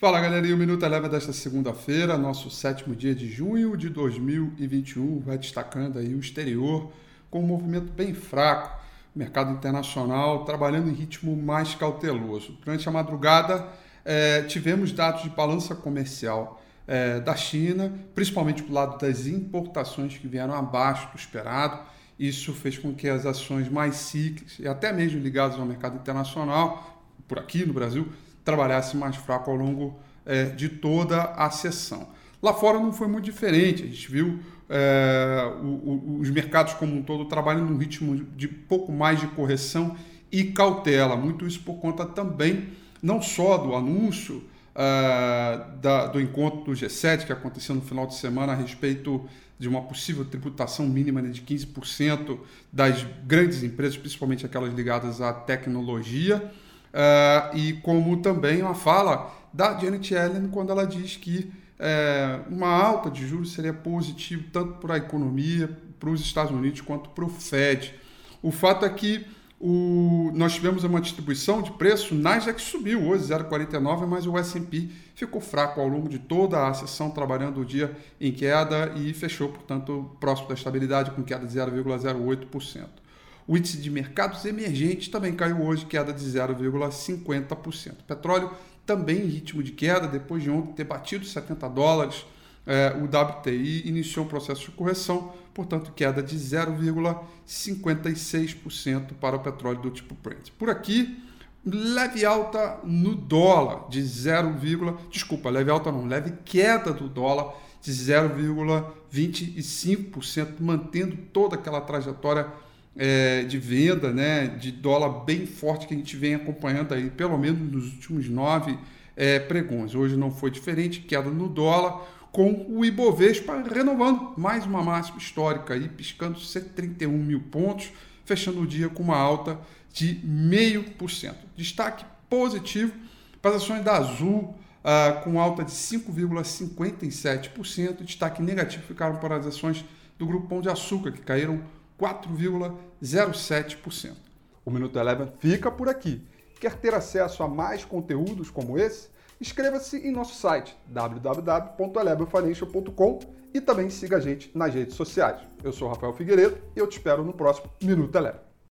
Fala galerinha, o Minuto Eleva desta segunda-feira, nosso sétimo dia de junho de 2021, vai destacando aí o exterior com um movimento bem fraco, mercado internacional trabalhando em ritmo mais cauteloso. Durante a madrugada eh, tivemos dados de balança comercial eh, da China, principalmente do lado das importações que vieram abaixo do esperado. Isso fez com que as ações mais cíclicas e até mesmo ligadas ao mercado internacional, por aqui no Brasil, trabalhasse mais fraco ao longo é, de toda a sessão. Lá fora não foi muito diferente, a gente viu é, o, o, os mercados como um todo trabalhando num ritmo de pouco mais de correção e cautela, muito isso por conta também não só do anúncio uh, da, do encontro do G7 que aconteceu no final de semana a respeito de uma possível tributação mínima de 15% das grandes empresas, principalmente aquelas ligadas à tecnologia, Uh, e como também uma fala da Janet Yellen quando ela diz que é, uma alta de juros seria positivo tanto para a economia, para os Estados Unidos, quanto para o Fed. O fato é que o, nós tivemos uma distribuição de preço, Nasdaq subiu hoje 0,49, mas o S&P ficou fraco ao longo de toda a sessão, trabalhando o dia em queda e fechou, portanto, próximo da estabilidade com queda de 0,08%. O índice de mercados emergentes também caiu hoje, queda de 0,50%. Petróleo também em ritmo de queda, depois de ontem ter batido 70 dólares. É, o WTI iniciou um processo de correção, portanto, queda de 0,56% para o petróleo do tipo Brent. Por aqui, leve alta no dólar de 0, desculpa, leve alta não, leve queda do dólar de 0,25%, mantendo toda aquela trajetória é, de venda né, de dólar bem forte que a gente vem acompanhando aí, pelo menos nos últimos nove é, pregões. Hoje não foi diferente, queda no dólar, com o Ibovespa renovando mais uma máxima histórica, aí, piscando 131 mil pontos, fechando o dia com uma alta de 0,5%. Destaque positivo para as ações da Azul, uh, com alta de 5,57%. Destaque negativo ficaram para as ações do Grupo Pão de Açúcar, que caíram 4,07%. O Minuto Eleven fica por aqui. Quer ter acesso a mais conteúdos como esse? Inscreva-se em nosso site www.elevenfinancial.com e também siga a gente nas redes sociais. Eu sou Rafael Figueiredo e eu te espero no próximo Minuto Eleven.